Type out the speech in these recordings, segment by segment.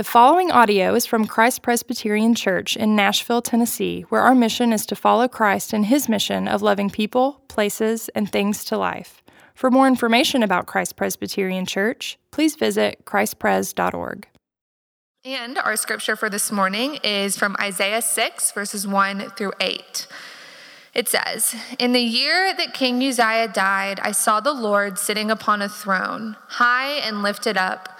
The following audio is from Christ Presbyterian Church in Nashville, Tennessee, where our mission is to follow Christ in his mission of loving people, places, and things to life. For more information about Christ Presbyterian Church, please visit christpres.org. And our scripture for this morning is from Isaiah 6, verses 1 through 8. It says, In the year that King Uzziah died, I saw the Lord sitting upon a throne, high and lifted up,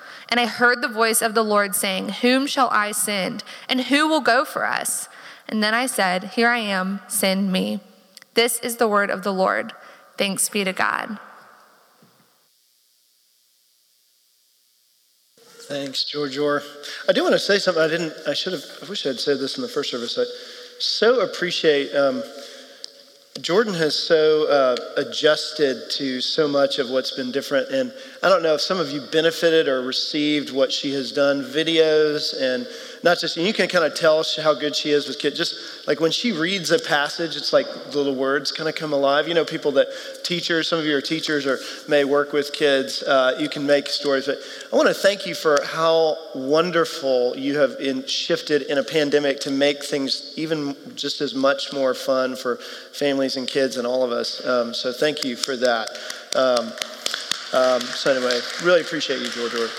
And I heard the voice of the Lord saying, Whom shall I send? And who will go for us? And then I said, Here I am, send me. This is the word of the Lord. Thanks be to God. Thanks, George Orr. I do want to say something. I didn't. I should have. I wish I had said this in the first service. I so appreciate. Um, Jordan has so uh, adjusted to so much of what's been different, and I don't know if some of you benefited or received what she has done, videos and not just, you can kind of tell how good she is with kids. Just like when she reads a passage, it's like little words kind of come alive. You know, people that teachers, some of you are teachers or may work with kids, uh, you can make stories. But I want to thank you for how wonderful you have in, shifted in a pandemic to make things even just as much more fun for families and kids and all of us. Um, so thank you for that. Um, um, so anyway, really appreciate you, George.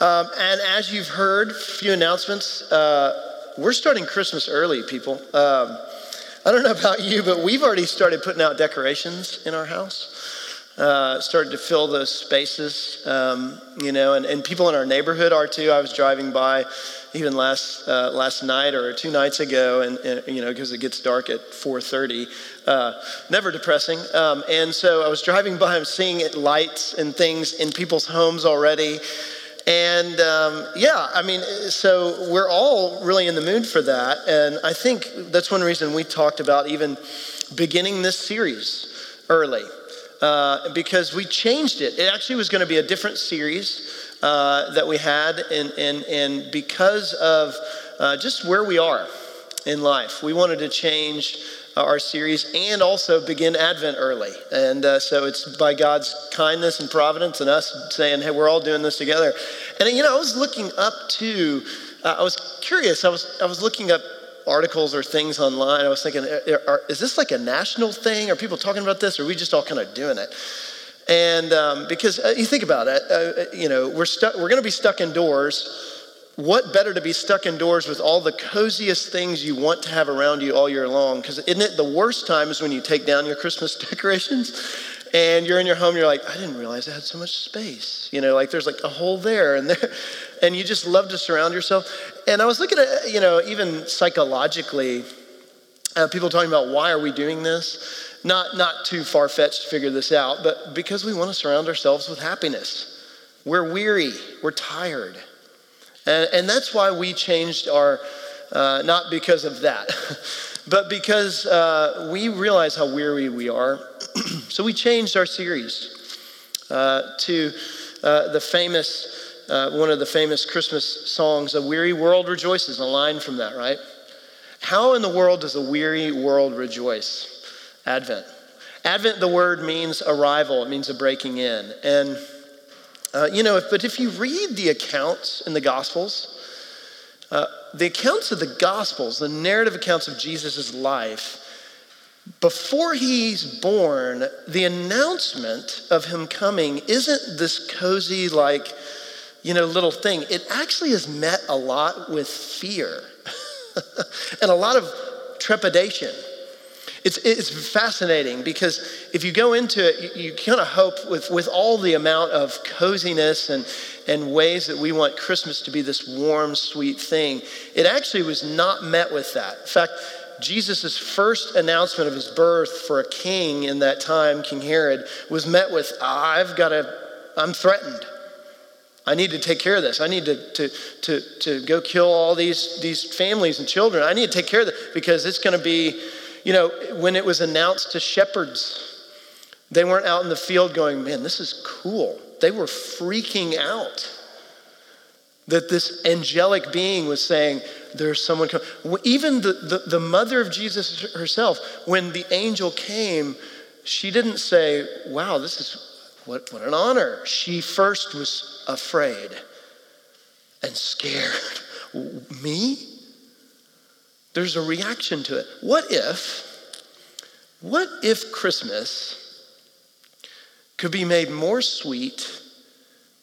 Um, and as you've heard, a few announcements. Uh, we're starting Christmas early, people. Um, I don't know about you, but we've already started putting out decorations in our house. Uh, started to fill those spaces, um, you know, and, and people in our neighborhood are too. I was driving by even last uh, last night or two nights ago, and, and you know, because it gets dark at 4:30. Uh, never depressing. Um, and so I was driving by, I'm seeing it, lights and things in people's homes already. And um, yeah, I mean, so we're all really in the mood for that. And I think that's one reason we talked about even beginning this series early. Uh, because we changed it. It actually was going to be a different series uh, that we had, and, and, and because of uh, just where we are in life, we wanted to change our series and also begin Advent early. And uh, so it's by God's kindness and providence and us saying, hey, we're all doing this together. And, you know, I was looking up to, uh, I was curious, I was, I was looking up articles or things online. I was thinking, are, are, is this like a national thing? Are people talking about this? Or are we just all kind of doing it? And um, because uh, you think about it, uh, you know, we're stuck, we're going to be stuck indoors what better to be stuck indoors with all the coziest things you want to have around you all year long? Because isn't it the worst time is when you take down your Christmas decorations and you're in your home, you're like, I didn't realize I had so much space. You know, like there's like a hole there and there, and you just love to surround yourself. And I was looking at, you know, even psychologically, uh, people talking about why are we doing this? Not, not too far fetched to figure this out, but because we want to surround ourselves with happiness. We're weary, we're tired. And, and that's why we changed our, uh, not because of that, but because uh, we realize how weary we are. so we changed our series uh, to uh, the famous, uh, one of the famous Christmas songs, A Weary World Rejoices, a line from that, right? How in the world does a weary world rejoice? Advent. Advent, the word means arrival, it means a breaking in. And uh, you know, but if you read the accounts in the Gospels, uh, the accounts of the Gospels, the narrative accounts of Jesus' life, before he's born, the announcement of him coming isn't this cozy, like, you know, little thing. It actually is met a lot with fear and a lot of trepidation. It's, it's fascinating because if you go into it, you, you kind of hope with, with all the amount of coziness and, and ways that we want Christmas to be this warm, sweet thing, it actually was not met with that. In fact, Jesus' first announcement of his birth for a king in that time, King Herod, was met with, I've got to, I'm threatened. I need to take care of this. I need to, to, to, to go kill all these, these families and children. I need to take care of this because it's going to be, you know, when it was announced to shepherds, they weren't out in the field going, man, this is cool. They were freaking out that this angelic being was saying, There's someone coming. Even the, the, the, mother of Jesus herself, when the angel came, she didn't say, Wow, this is what, what an honor. She first was afraid and scared. Me? There's a reaction to it. What if, what if Christmas could be made more sweet,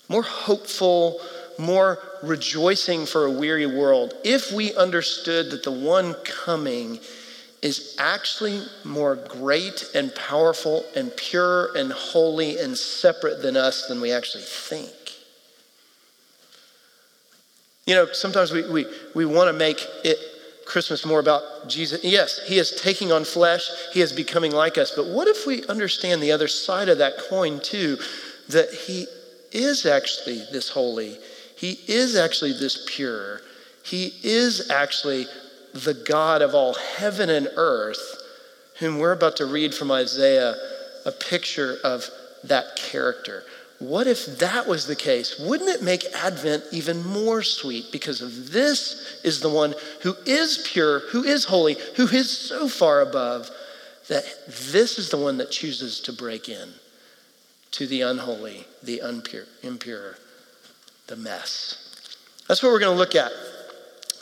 more hopeful, more rejoicing for a weary world if we understood that the one coming is actually more great and powerful and pure and holy and separate than us than we actually think. You know, sometimes we, we, we want to make it Christmas more about Jesus. Yes, he is taking on flesh, he is becoming like us. But what if we understand the other side of that coin too? That he is actually this holy he is actually this pure. He is actually the God of all heaven and earth, whom we're about to read from Isaiah a picture of that character. What if that was the case? Wouldn't it make Advent even more sweet because this is the one who is pure, who is holy, who is so far above that this is the one that chooses to break in to the unholy, the impure, impure the mess. That's what we're going to look at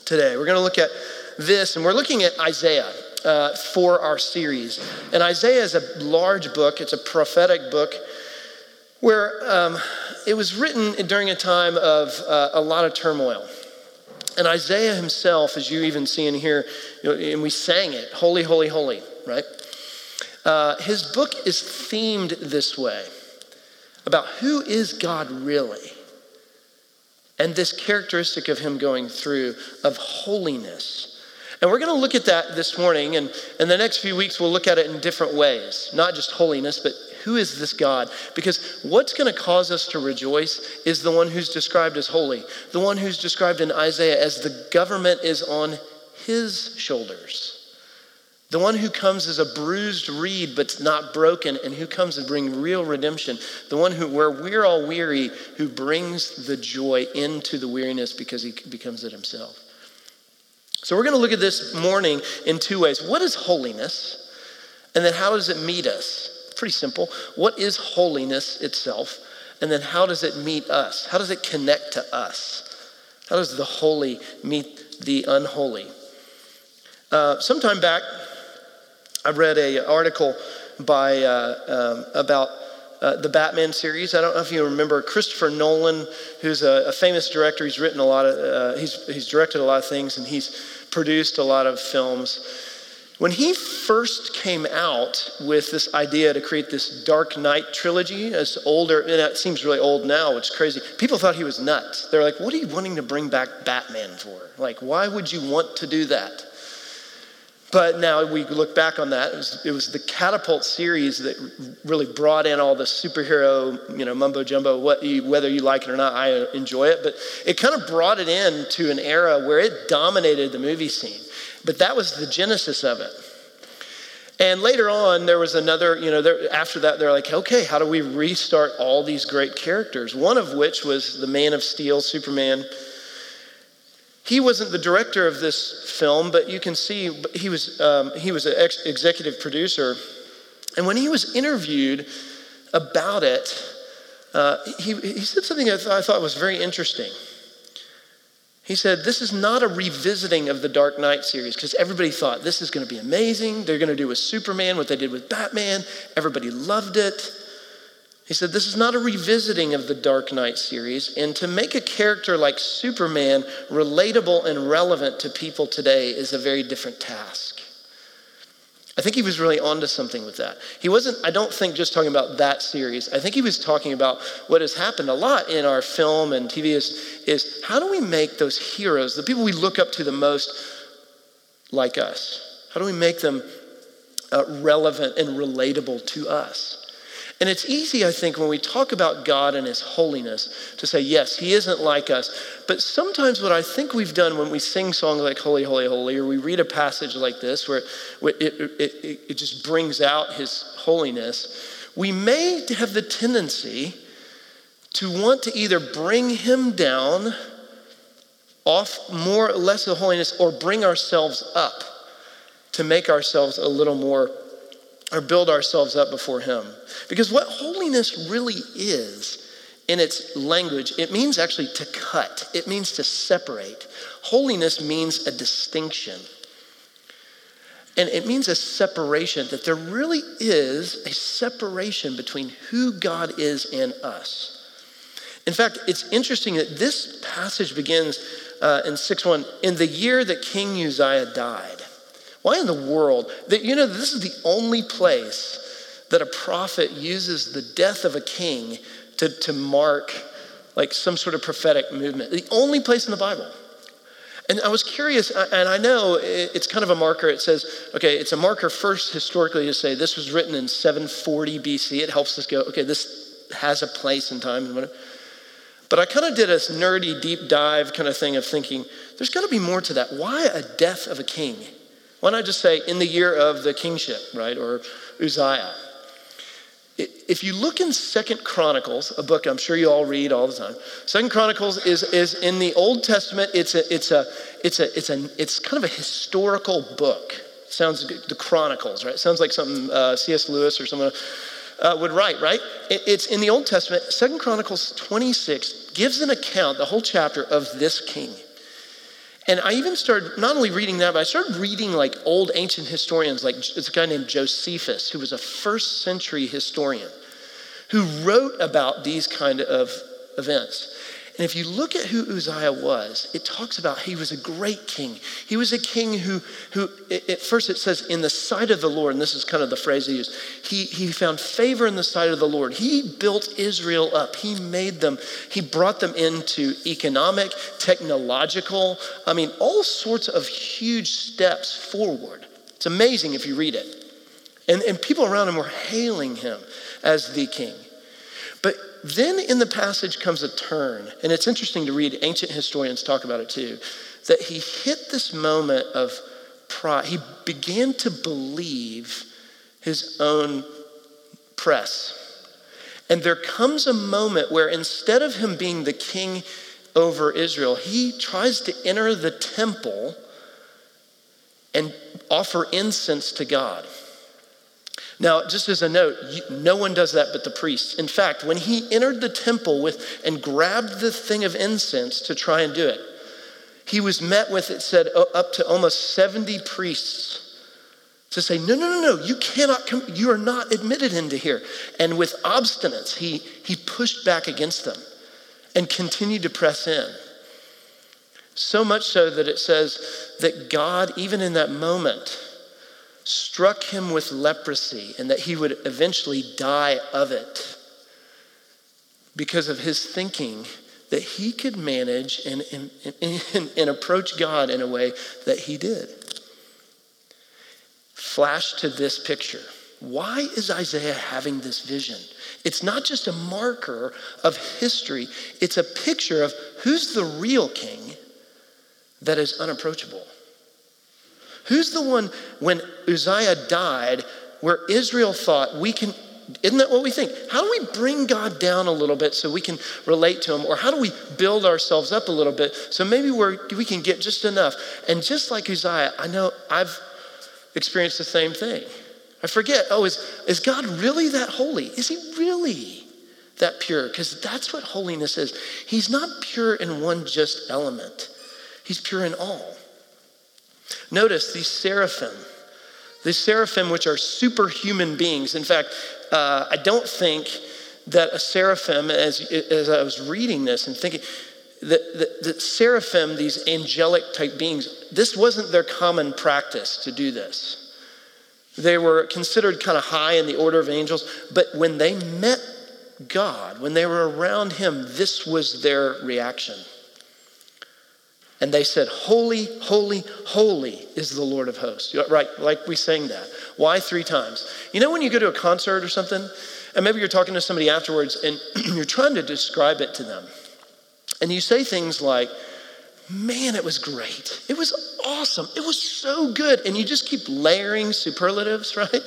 today. We're going to look at this, and we're looking at Isaiah. Uh, for our series. And Isaiah is a large book, it's a prophetic book where um, it was written during a time of uh, a lot of turmoil. And Isaiah himself, as you even see in here, you know, and we sang it, Holy, Holy, Holy, right? Uh, his book is themed this way about who is God really? and this characteristic of him going through of holiness. And we're going to look at that this morning, and in the next few weeks, we'll look at it in different ways. Not just holiness, but who is this God? Because what's going to cause us to rejoice is the one who's described as holy, the one who's described in Isaiah as the government is on his shoulders. The one who comes as a bruised reed but not broken, and who comes to bring real redemption. The one who, where we're all weary, who brings the joy into the weariness because he becomes it himself. So we're going to look at this morning in two ways. What is holiness? And then how does it meet us? Pretty simple. What is holiness itself? And then how does it meet us? How does it connect to us? How does the holy meet the unholy? Uh, sometime back, I read an article by uh, um, about uh, the Batman series. I don't know if you remember Christopher Nolan, who's a, a famous director. He's written a lot of, uh, he's, he's directed a lot of things, and he's produced a lot of films. When he first came out with this idea to create this Dark Knight trilogy, as older, and it seems really old now, which is crazy. People thought he was nuts. They're like, "What are you wanting to bring back Batman for? Like, why would you want to do that?" But now we look back on that. It was, it was, the Catapult series that really brought in all the superhero, you know, mumbo jumbo. What you, whether you like it or not, I enjoy it. But it kind of brought it in to an era where it dominated the movie scene. But that was the genesis of it. And later on, there was another, you know, there, after that, they're like, okay, how do we restart all these great characters? One of which was the Man of Steel, Superman. He wasn't the director of this film, but you can see he was, um, he was an ex- executive producer. And when he was interviewed about it, uh, he, he said something I, th- I thought was very interesting. He said, This is not a revisiting of the Dark Knight series because everybody thought this is going to be amazing. They're going to do with Superman what they did with Batman. Everybody loved it. He said, This is not a revisiting of the Dark Knight series, and to make a character like Superman relatable and relevant to people today is a very different task. Think he was really onto something with that. He wasn't, I don't think, just talking about that series. I think he was talking about what has happened a lot in our film and TV is, is how do we make those heroes, the people we look up to the most, like us? How do we make them uh, relevant and relatable to us? And it's easy, I think, when we talk about God and His holiness to say, yes, He isn't like us. But sometimes what I think we've done when we sing songs like Holy, Holy, Holy, or we read a passage like this where it, it, it, it just brings out His holiness, we may have the tendency to want to either bring Him down off more or less of holiness or bring ourselves up to make ourselves a little more or build ourselves up before Him. Because what holiness really is in its language, it means actually to cut, it means to separate. Holiness means a distinction. And it means a separation, that there really is a separation between who God is and us. In fact, it's interesting that this passage begins uh, in 6 1 in the year that King Uzziah died. Why in the world? That, you know, this is the only place that a prophet uses the death of a king to, to mark like some sort of prophetic movement. The only place in the Bible. And I was curious, and I know it's kind of a marker. It says, okay, it's a marker first historically to say this was written in 740 BC. It helps us go, okay, this has a place in time. But I kind of did a nerdy deep dive kind of thing of thinking, there's got to be more to that. Why a death of a king? Why not just say in the year of the kingship, right? Or Uzziah. If you look in Second Chronicles, a book I'm sure you all read all the time, Second Chronicles is, is in the Old Testament. It's a, it's a, it's a, it's a, it's kind of a historical book. Sounds the Chronicles, right? Sounds like something uh, C.S. Lewis or someone uh, would write, right? It, it's in the Old Testament. Second Chronicles 26 gives an account, the whole chapter of this king. And I even started not only reading that, but I started reading like old ancient historians, like a guy named Josephus, who was a first century historian, who wrote about these kind of events. And if you look at who Uzziah was, it talks about he was a great king. He was a king who, who at first it says, in the sight of the Lord, and this is kind of the phrase he used, he, he found favor in the sight of the Lord. He built Israel up. He made them, he brought them into economic, technological, I mean, all sorts of huge steps forward. It's amazing if you read it. And, and people around him were hailing him as the king. But then in the passage comes a turn, and it's interesting to read, ancient historians talk about it too, that he hit this moment of pride. He began to believe his own press. And there comes a moment where instead of him being the king over Israel, he tries to enter the temple and offer incense to God. Now, just as a note, no one does that but the priests. In fact, when he entered the temple with and grabbed the thing of incense to try and do it, he was met with, it said, up to almost 70 priests to say, no, no, no, no, you cannot come, you are not admitted into here. And with obstinance, he, he pushed back against them and continued to press in. So much so that it says that God, even in that moment, struck him with leprosy and that he would eventually die of it because of his thinking that he could manage and, and, and, and, approach God in a way that he did. Flash to this picture. Why is Isaiah having this vision? It's not just a marker of history, it's a picture of who's the real king that is unapproachable. Who's the one when Uzziah died where Israel thought we can isn't that what we think? How do we bring God down a little bit so we can relate to Him? Or how do we build ourselves up a little bit so maybe we we can get just enough? And just like Uzziah, I know I've experienced the same thing. I forget, oh, is, is God really that holy? Is He really that pure? Because that's what holiness is. He's not pure in one just element, He's pure in all. Notice these seraphim, these seraphim, which are superhuman beings. In fact, uh, I don't think that a seraphim, as, as I was reading this and thinking, that, that, seraphim, these angelic type beings, this wasn't their common practice to do this. They were considered kind of high in the order of angels, but when they met God, when they were around Him, this was their reaction. And they said, Holy, holy, holy is the Lord of hosts. Right, like we sang that. Why three times? You know, when you go to a concert or something, and maybe you're talking to somebody afterwards and you're trying to describe it to them, and you say things like, Man, it was great. It was awesome. It was so good. And you just keep layering superlatives, right?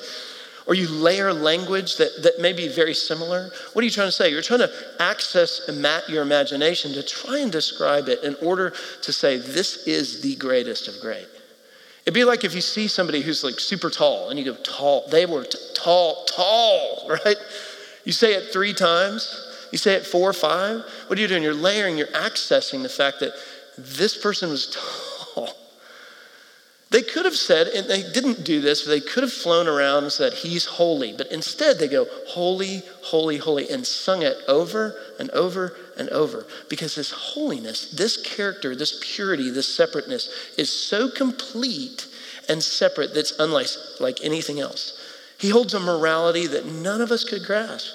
Or you layer language that, that may be very similar. What are you trying to say? You're trying to access your imagination to try and describe it in order to say, this is the greatest of great. It'd be like if you see somebody who's like super tall and you go, tall. They were t- tall, tall, right? You say it three times, you say it four or five. What are you doing? You're layering, you're accessing the fact that this person was tall. They could have said, and they didn't do this, they could have flown around and said, He's holy. But instead, they go, Holy, holy, holy, and sung it over and over and over. Because this holiness, this character, this purity, this separateness is so complete and separate that's unlike like anything else. He holds a morality that none of us could grasp.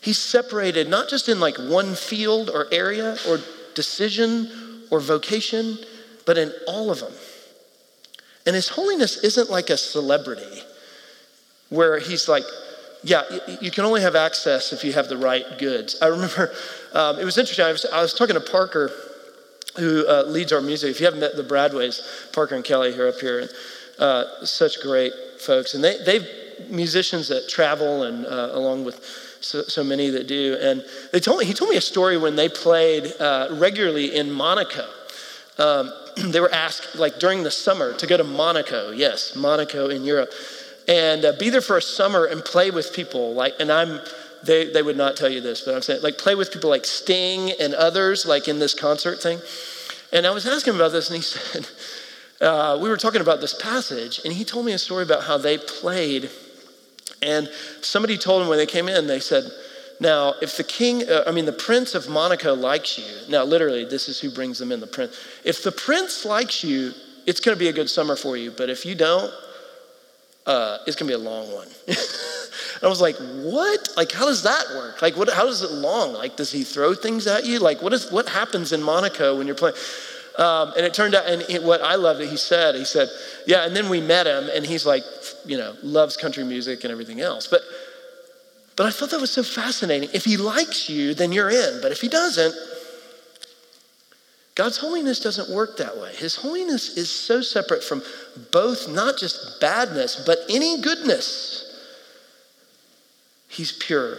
He's separated not just in like one field or area or decision or vocation, but in all of them. And his holiness isn't like a celebrity where he's like, yeah, you can only have access if you have the right goods. I remember um, it was interesting. I was, I was, talking to Parker, who uh, leads our music. If you haven't met the Bradways, Parker and Kelly here up here, and uh, such great folks. And they, they've musicians that travel and uh, along with so, so, many that do. And they told me, he told me a story when they played uh, regularly in Monaco. Um, they were asked, like during the summer, to go to Monaco. Yes, Monaco in Europe, and uh, be there for a summer and play with people. Like, and I'm, they, they would not tell you this, but I'm saying, like, play with people like Sting and others, like in this concert thing. And I was asking about this, and he said, uh, we were talking about this passage, and he told me a story about how they played. And somebody told him when they came in, they said, now, if the king, uh, I mean, the prince of Monaco likes you, now literally, this is who brings them in the prince. If the prince likes you, it's going to be a good summer for you. But if you don't, uh, it's going to be a long one. I was like, what? Like, how does that work? Like, what, how does it long? Like, does he throw things at you? Like, what, is, what happens in Monaco when you're playing? Um, and it turned out, and it, what I love that he said, he said, yeah, and then we met him, and he's like, you know, loves country music and everything else. But but I thought that was so fascinating. If he likes you, then you're in. But if he doesn't, God's holiness doesn't work that way. His holiness is so separate from both, not just badness, but any goodness. He's pure.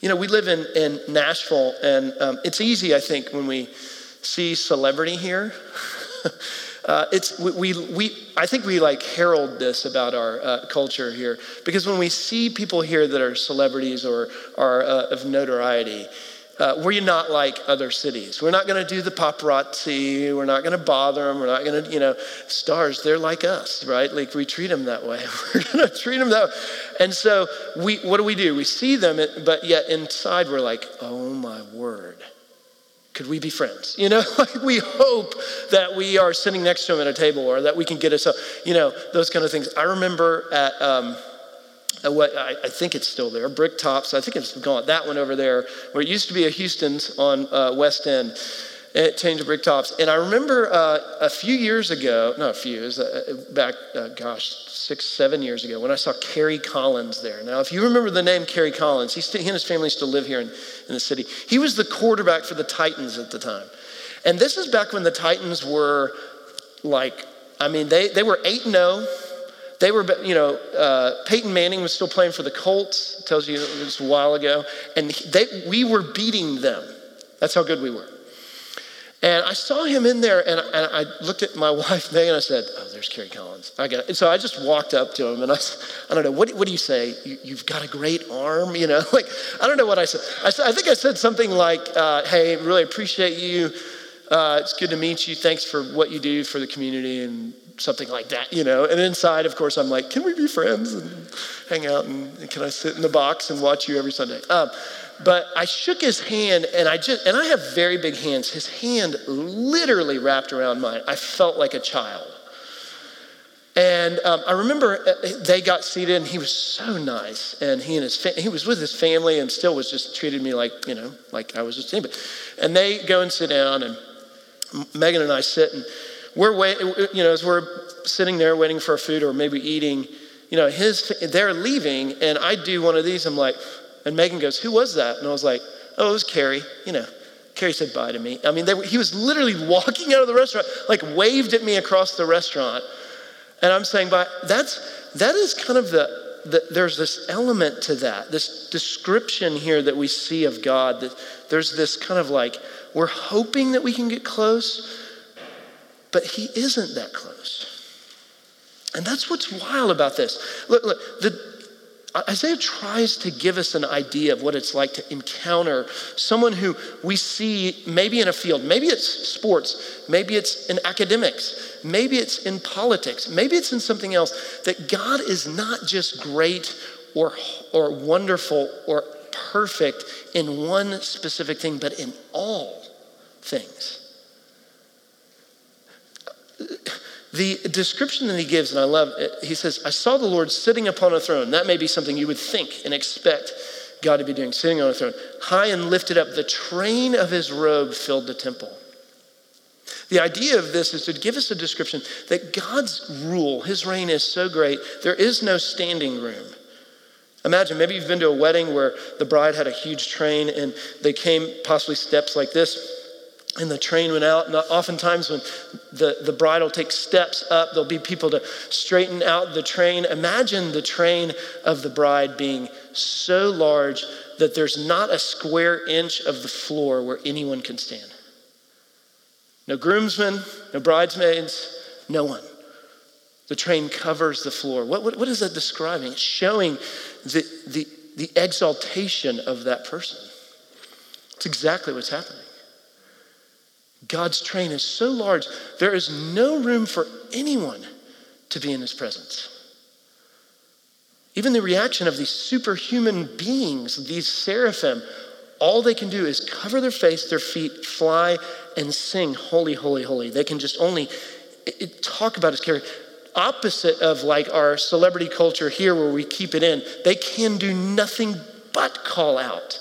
You know, we live in, in Nashville, and um, it's easy, I think, when we see celebrity here. Uh, it's we, we I think we like herald this about our uh, culture here because when we see people here that are celebrities or are uh, of notoriety, uh, we're not like other cities. We're not going to do the paparazzi. We're not going to bother them. We're not going to, you know, stars. They're like us, right? Like we treat them that way. We're going to treat them that way. And so we, what do we do? We see them, but yet inside we're like, oh my word could we be friends? You know, we hope that we are sitting next to him at a table or that we can get us, you know, those kind of things. I remember at, um, at what I, I, think it's still there, Brick Tops. I think it's gone. That one over there, where it used to be a Houston's on uh, West End. It changed to Brick Tops. And I remember uh, a few years ago, not a few, it was uh, back, uh, gosh, six, seven years ago, when I saw Kerry Collins there. Now, if you remember the name Kerry Collins, he, st- he and his family still live here in, in the city. He was the quarterback for the Titans at the time. And this is back when the Titans were like, I mean, they, they were 8 0. They were, you know, uh, Peyton Manning was still playing for the Colts. Tells you it was a while ago. And they, we were beating them. That's how good we were. And I saw him in there, and, and I looked at my wife, Megan, and I said, Oh, there's Kerry Collins. I got. So I just walked up to him, and I, I don't know, what, what do you say? You, have got a great arm, you know? Like, I don't know what I said. I, I think I said something like, uh, Hey, really appreciate you. Uh, it's good to meet you. Thanks for what you do for the community, and something like that, you know? And inside, of course, I'm like, Can we be friends and hang out, and, and can I sit in the box and watch you every Sunday? Um, but I shook his hand and I just, and I have very big hands. His hand literally wrapped around mine. I felt like a child. And um, I remember uh, they got seated, and he was so nice. And he and his fa- he was with his family, and still was just treated me like you know, like I was just anybody. And they go and sit down, and Megan and I sit, and we're wait, you know, as we're sitting there waiting for food or maybe eating, you know, his they're leaving, and I do one of these. I'm like, and Megan goes, "Who was that?" And I was like, "Oh, it was Kerry." You know, Kerry said bye to me. I mean, he was literally walking out of the restaurant, like waved at me across the restaurant. And I'm saying, but that's that is kind of the, the, there's this element to that, this description here that we see of God. That there's this kind of like we're hoping that we can get close, but He isn't that close. And that's what's wild about this. Look, look, the, Isaiah tries to give us an idea of what it's like to encounter someone who we see maybe in a field, maybe it's sports, maybe it's in academics, maybe it's in politics, maybe it's in something else, that God is not just great or, or wonderful or perfect in one specific thing, but in all things. The description that he gives, and I love it, he says, I saw the Lord sitting upon a throne. That may be something you would think and expect God to be doing, sitting on a throne. High and lifted up, the train of his robe filled the temple. The idea of this is to give us a description that God's rule, his reign is so great, there is no standing room. Imagine maybe you've been to a wedding where the bride had a huge train and they came possibly steps like this and the train went out. And oftentimes, when the, the bride will take steps up, there'll be people to straighten out the train. Imagine the train of the bride being so large that there's not a square inch of the floor where anyone can stand. No groomsmen, no bridesmaids, no one. The train covers the floor. What, what, what is that describing? It's showing the, the, the exaltation of that person. It's exactly what's happening. God's train is so large, there is no room for anyone to be in his presence. Even the reaction of these superhuman beings, these seraphim, all they can do is cover their face, their feet, fly, and sing, Holy, Holy, Holy. They can just only it, it, talk about his character. Opposite of like our celebrity culture here where we keep it in, they can do nothing but call out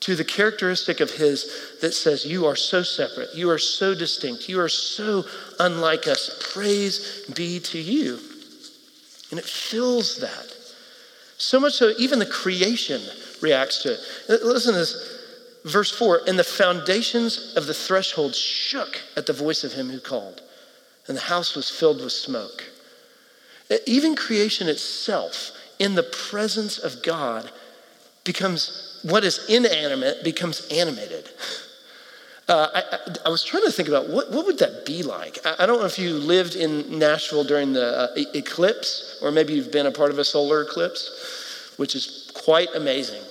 to the characteristic of His that says, You are so separate, you are so distinct, you are so unlike us. Praise be to you. And it fills that. So much so, even the creation reacts to it. Listen to this. Verse 4 And the foundations of the threshold shook at the voice of him who called, and the house was filled with smoke. Even creation itself, in the presence of God, becomes what is inanimate becomes animated. Uh, I, I, I, was trying to think about what, what would that be like. I, I don't know if you lived in Nashville during the uh, eclipse, or maybe you've been a part of a solar eclipse, which is quite amazing.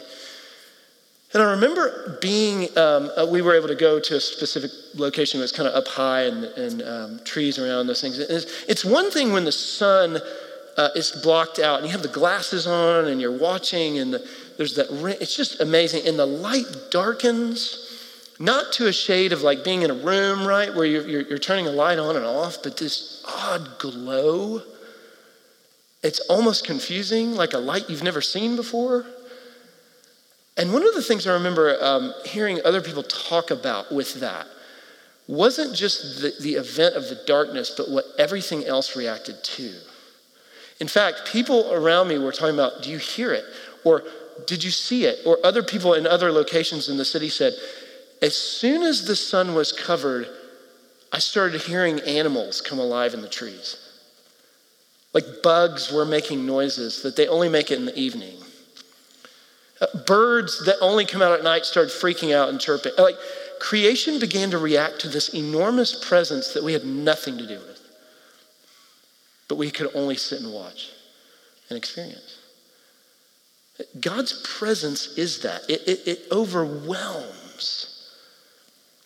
And I remember being, um, uh, we were able to go to a specific location that was kind of up high and, and um, trees around those things. It's, it's one thing when the sun uh, is blocked out and you have the glasses on and you're watching and the, there's that, it's just amazing. And the light darkens, not to a shade of like being in a room, right, where you're, you're, you're turning a light on and off, but this odd glow. It's almost confusing, like a light you've never seen before. And one of the things I remember um, hearing other people talk about with that wasn't just the, the event of the darkness, but what everything else reacted to. In fact, people around me were talking about, do you hear it? Or did you see it? Or other people in other locations in the city said, as soon as the sun was covered, I started hearing animals come alive in the trees. Like bugs were making noises that they only make it in the evening. Uh, birds that only come out at night started freaking out and chirping. Like creation began to react to this enormous presence that we had nothing to do with, but we could only sit and watch and experience. God's presence is that. It, it, it, overwhelms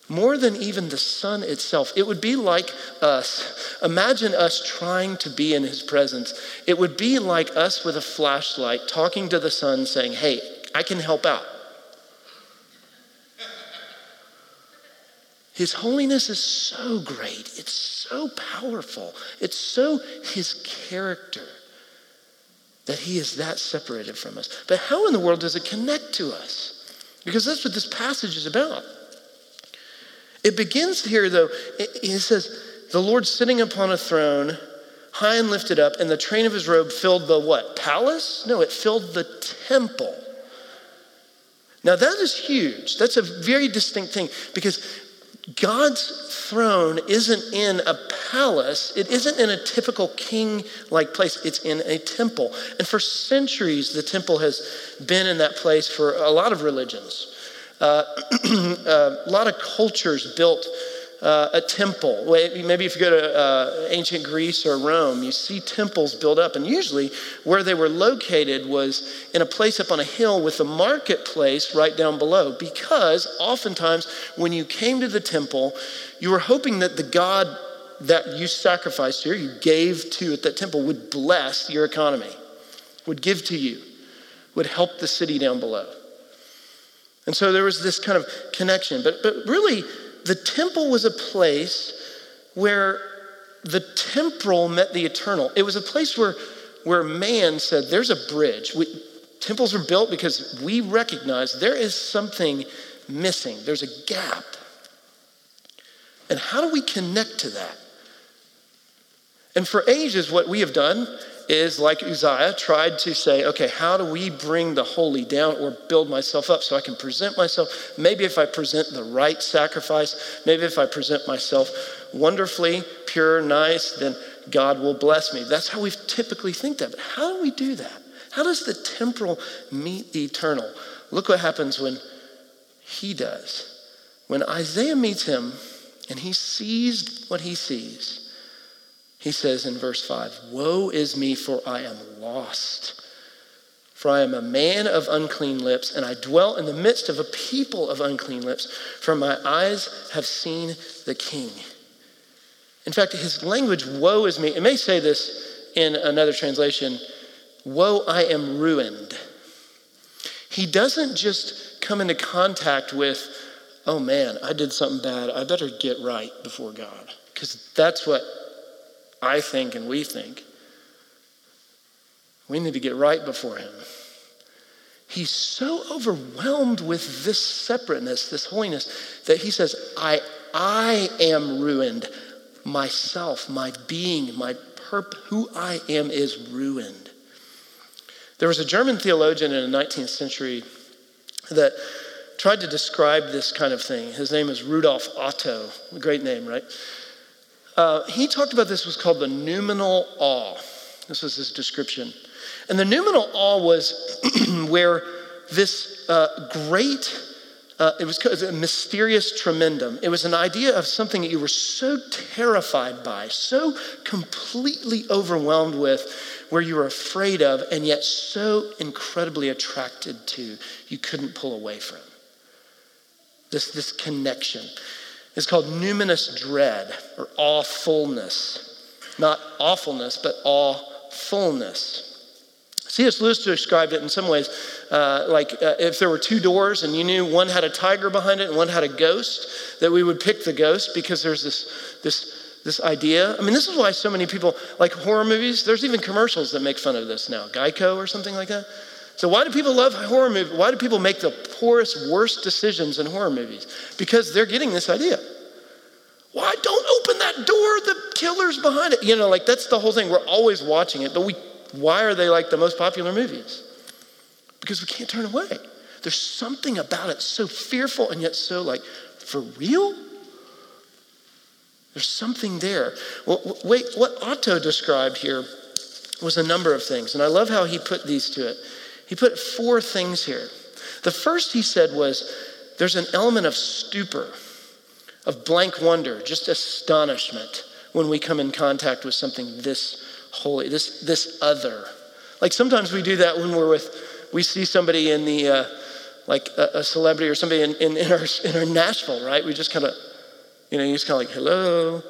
more than even the sun itself. It would be like us. Imagine us trying to be in his presence. It would be like us with a flashlight talking to the sun saying, Hey, I can help out. His holiness is so great, it's so powerful, it's so his character that he is that separated from us. But how in the world does it connect to us? Because that's what this passage is about. It begins here, though, it, says, The Lord sitting upon a throne, high and lifted up, and the train of his robe filled the what? Palace? No, it filled the temple. Now that is huge. That's a very distinct thing because God's throne isn't in a palace, it isn't in a typical king like place, it's in a temple. And for centuries, the temple has been in that place for a lot of religions. Uh, uh a lot of cultures built uh, a temple. Maybe if you go to uh, ancient Greece or Rome, you see temples built up. And usually, where they were located was in a place up on a hill with a marketplace right down below. Because oftentimes, when you came to the temple, you were hoping that the God that you sacrificed here, you gave to at that temple, would bless your economy, would give to you, would help the city down below. And so there was this kind of connection. But, but really, the temple was a place where the temporal met the eternal. It was a place where, where man said, There's a bridge. We, temples were built because we recognize there is something missing, there's a gap. And how do we connect to that? And for ages, what we have done is, like Uzziah, tried to say, okay, how do we bring the holy down or build myself up so I can present myself? Maybe if I present the right sacrifice, maybe if I present myself wonderfully, pure, nice, then God will bless me. That's how we typically think that. But how do we do that? How does the temporal meet the eternal? Look what happens when he does. When Isaiah meets him and he sees what he sees, he says in verse 5 Woe is me, for I am lost. For I am a man of unclean lips, and I dwell in the midst of a people of unclean lips, for my eyes have seen the King. In fact, his language, woe is me, it may say this in another translation Woe, I am ruined. He doesn't just come into contact with, oh man, I did something bad. I better get right before God. Because that's what I think and we think. We need to get right before Him. He's so overwhelmed with this separateness, this holiness, that he says, I, I am ruined. Myself, my being, my who I am is ruined. There was a German theologian in the 19th century that tried to describe this kind of thing. His name is Rudolf Otto, a great name, right? Uh, he talked about this was called the noumenal awe. This was his description. And the noumenal awe was where this uh, great, uh, it was a mysterium tremendum. It was an idea of something that you were so terrified by, so completely overwhelmed with, where you were afraid of, and yet so incredibly attracted to, you couldn't pull away from. This, this connection. It's called numinous dread or awfulness. Not awfulness, but awfulness. C.S. Lewis described it in some ways uh, like uh, if there were two doors and you knew one had a tiger behind it and one had a ghost, that we would pick the ghost because there's this, this, this idea. I mean, this is why so many people like horror movies. There's even commercials that make fun of this now, Geico or something like that. So, why do people love horror movies? Why do people make the poorest, worst decisions in horror movies? Because they're getting this idea. Why don't open that door? The killer's behind it. You know, like that's the whole thing. We're always watching it, but we, why are they like the most popular movies? Because we can't turn away. There's something about it so fearful and yet so like, for real? There's something there. Well, wait, what Otto described here was a number of things, and I love how he put these to it. He put four things here. The first he said was there's an element of stupor, of blank wonder, just astonishment when we come in contact with something this holy, this, this other. Like sometimes we do that when we're with, we see somebody in the, uh, like a, a, celebrity or somebody in, in, in, our, in our Nashville, right? We just kind of, you know, you just kind of like, hello.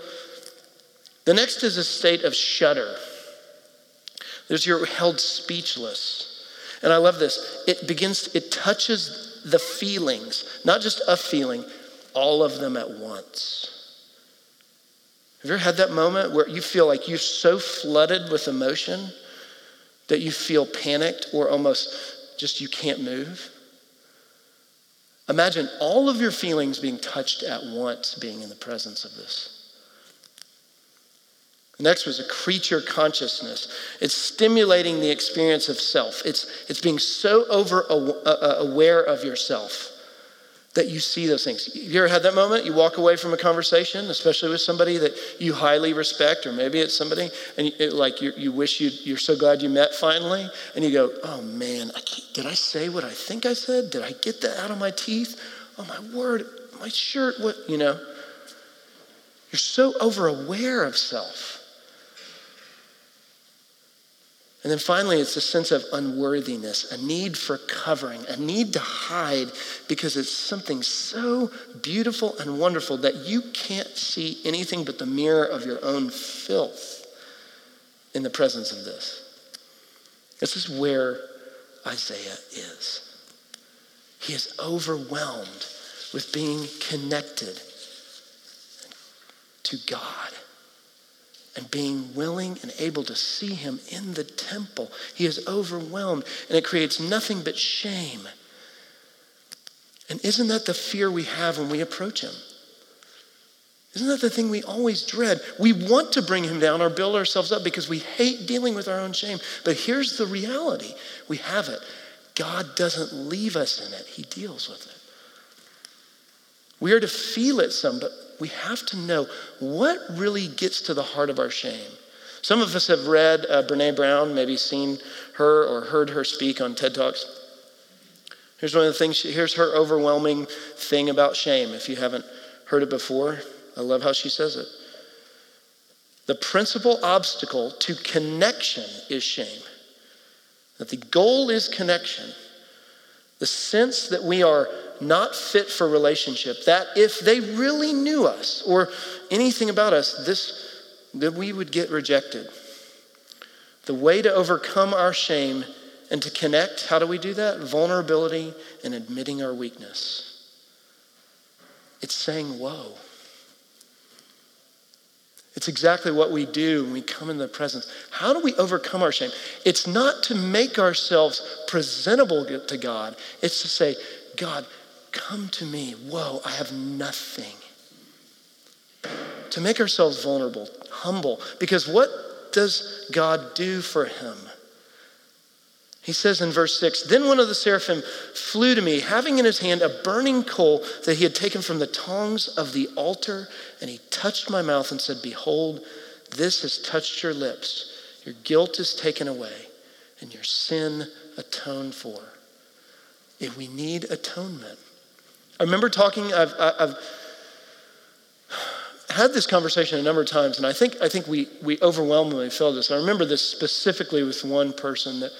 The next is a state of shudder. There's you're held speechless. And I love this. It begins, it touches the feelings, not just a feeling, all of them at once. Have you ever had that moment where you feel like you're so flooded with emotion that you feel panicked or almost just you can't move? Imagine all of your feelings being touched at once, being in the presence of this. Next was a creature consciousness. It's stimulating the experience of self. It's, it's being so over aware of yourself that you see those things. You ever had that moment? You walk away from a conversation, especially with somebody that you highly respect, or maybe it's somebody, and it, like you, you wish you you're so glad you met finally, and you go, "Oh man, I did I say what I think I said? Did I get that out of my teeth? Oh my word, my shirt, what you know?" You're so over aware of self. And then finally, it's a sense of unworthiness, a need for covering, a need to hide because it's something so beautiful and wonderful that you can't see anything but the mirror of your own filth in the presence of this. This is where Isaiah is. He is overwhelmed with being connected to God and being willing and able to see him in the temple. He is overwhelmed, and it creates nothing but shame. And isn't that the fear we have when we approach him? Isn't that the thing we always dread? We want to bring him down or build ourselves up because we hate dealing with our own shame. But here's the reality we have it. God doesn't leave us in it, he deals with it. We are to feel it some, but we have to know what really gets to the heart of our shame. Some of us have read uh, Brene Brown, maybe seen her or heard her speak on TED Talks. Here's one of the things, she, here's her overwhelming thing about shame. If you haven't heard it before, I love how she says it. The principal obstacle to connection is shame. That the goal is connection. The sense that we are not fit for relationship, that if they really knew us or anything about us, this that we would get rejected. The way to overcome our shame and to connect, how do we do that? Vulnerability and admitting our weakness. It's saying, Whoa. It's exactly what we do when we come in the presence. How do we overcome our shame? It's not to make ourselves presentable to God, it's to say, God, Come to me. Whoa, I have nothing. To make ourselves vulnerable, humble, because what does God do for him? He says in verse 6 Then one of the seraphim flew to me, having in his hand a burning coal that he had taken from the tongs of the altar, and he touched my mouth and said, Behold, this has touched your lips. Your guilt is taken away, and your sin atoned for. If we need atonement, I remember talking, I've, I've had this conversation a number of times, and I think, I think we, we overwhelmingly feel this. I remember this specifically with one person that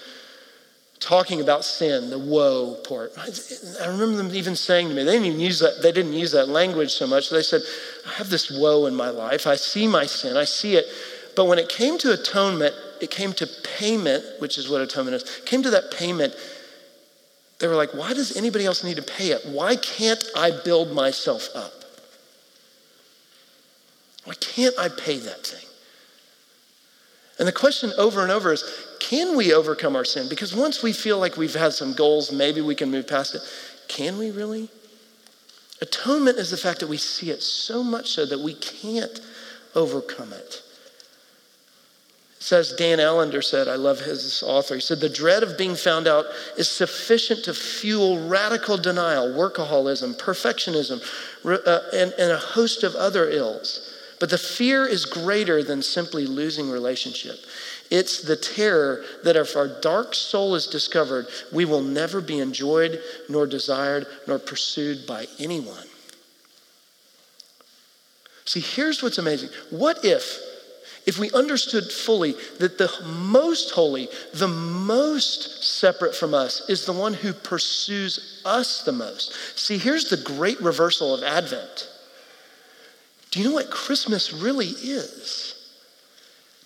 talking about sin, the woe part. I remember them even saying to me, they didn't even use that, they didn't use that language so much. They said, I have this woe in my life. I see my sin, I see it. But when it came to atonement, it came to payment, which is what atonement is, came to that payment, they were like, why does anybody else need to pay it? Why can't I build myself up? Why can't I pay that thing? And the question over and over is can we overcome our sin? Because once we feel like we've had some goals, maybe we can move past it. Can we really? Atonement is the fact that we see it so much so that we can't overcome it says Dan Allender said, I love his author. He said, The dread of being found out is sufficient to fuel radical denial, workaholism, perfectionism, uh, and, and a host of other ills. But the fear is greater than simply losing relationship. It's the terror that if our dark soul is discovered, we will never be enjoyed, nor desired, nor pursued by anyone. See, here's what's amazing. What if if we understood fully that the most holy, the most separate from us, is the one who pursues us the most. See, here's the great reversal of Advent. Do you know what Christmas really is?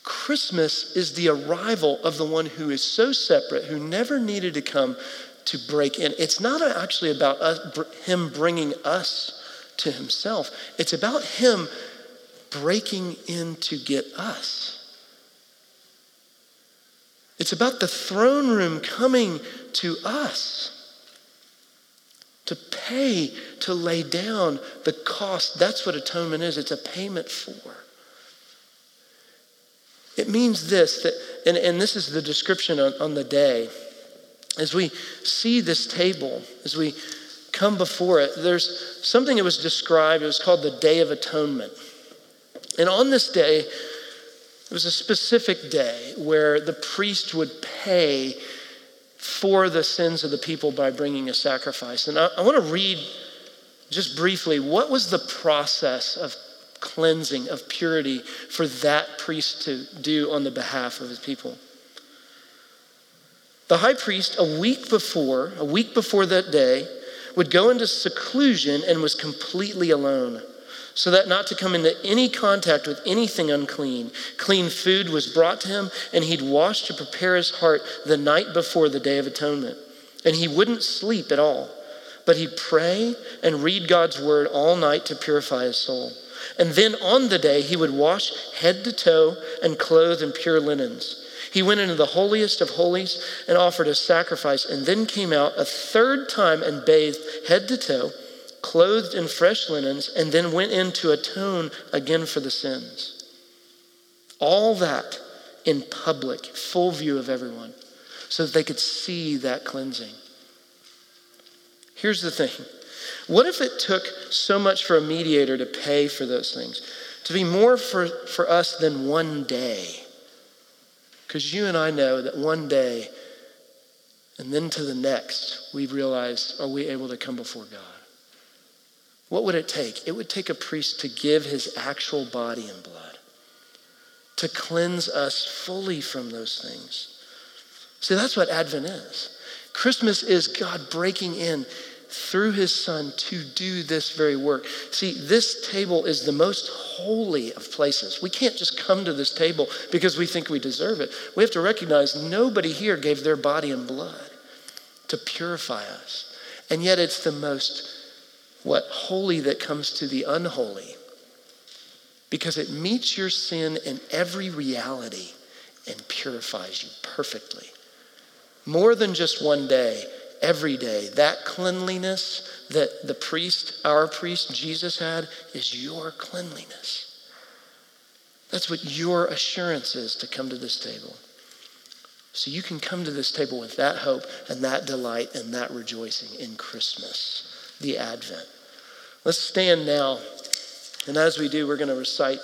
Christmas is the arrival of the one who is so separate, who never needed to come to break in. It's not actually about us, him bringing us to himself. It's about him breaking in to get us. It's about the throne room coming to us to pay, to lay down the cost. That's what atonement is it's a payment for. It means this, that, and, and this is the description on, on the day. As we see this table, as we come before it, there's something that was described, it was called the Day of Atonement. And on this day, it was a specific day where the priest would pay for the sins of the people by bringing a sacrifice. And I, I want to read just briefly what was the process of cleansing, of purity for that priest to do on the behalf of his people. The high priest, a week before, a week before that day, would go into seclusion and was completely alone, so that not to come into any contact with anything unclean. Clean food was brought to him, and he'd wash to prepare his heart the night before the Day of Atonement. And he wouldn't sleep at all, but he'd pray and read God's word all night to purify his soul. And then on the day, he would wash head to toe and clothe in pure linens. He went into the holiest of holies and offered a sacrifice, and then came out a third time and bathed head to toe, clothed in fresh linens, and then went in to atone again for the sins. All that in public, full view of everyone, so that they could see that cleansing. Here's the thing what if it took so much for a mediator to pay for those things? To be more for, for us than one day? Because you and I know that one day and then to the next, we realize are we able to come before God? What would it take? It would take a priest to give his actual body and blood, to cleanse us fully from those things. See, that's what Advent is. Christmas is God breaking in through his son to do this very work. See, this table is the most holy of places. We can't just come to this table because we think we deserve it. We have to recognize nobody here gave their body and blood to purify us. And yet it's the most what holy that comes to the unholy because it meets your sin in every reality and purifies you perfectly. More than just one day, every day. That cleanliness that the priest, our priest, Jesus had, is your cleanliness. That's what your assurance is to come to this table. So you can come to this table with that hope and that delight and that rejoicing in Christmas, the Advent. Let's stand now. And as we do, we're going to recite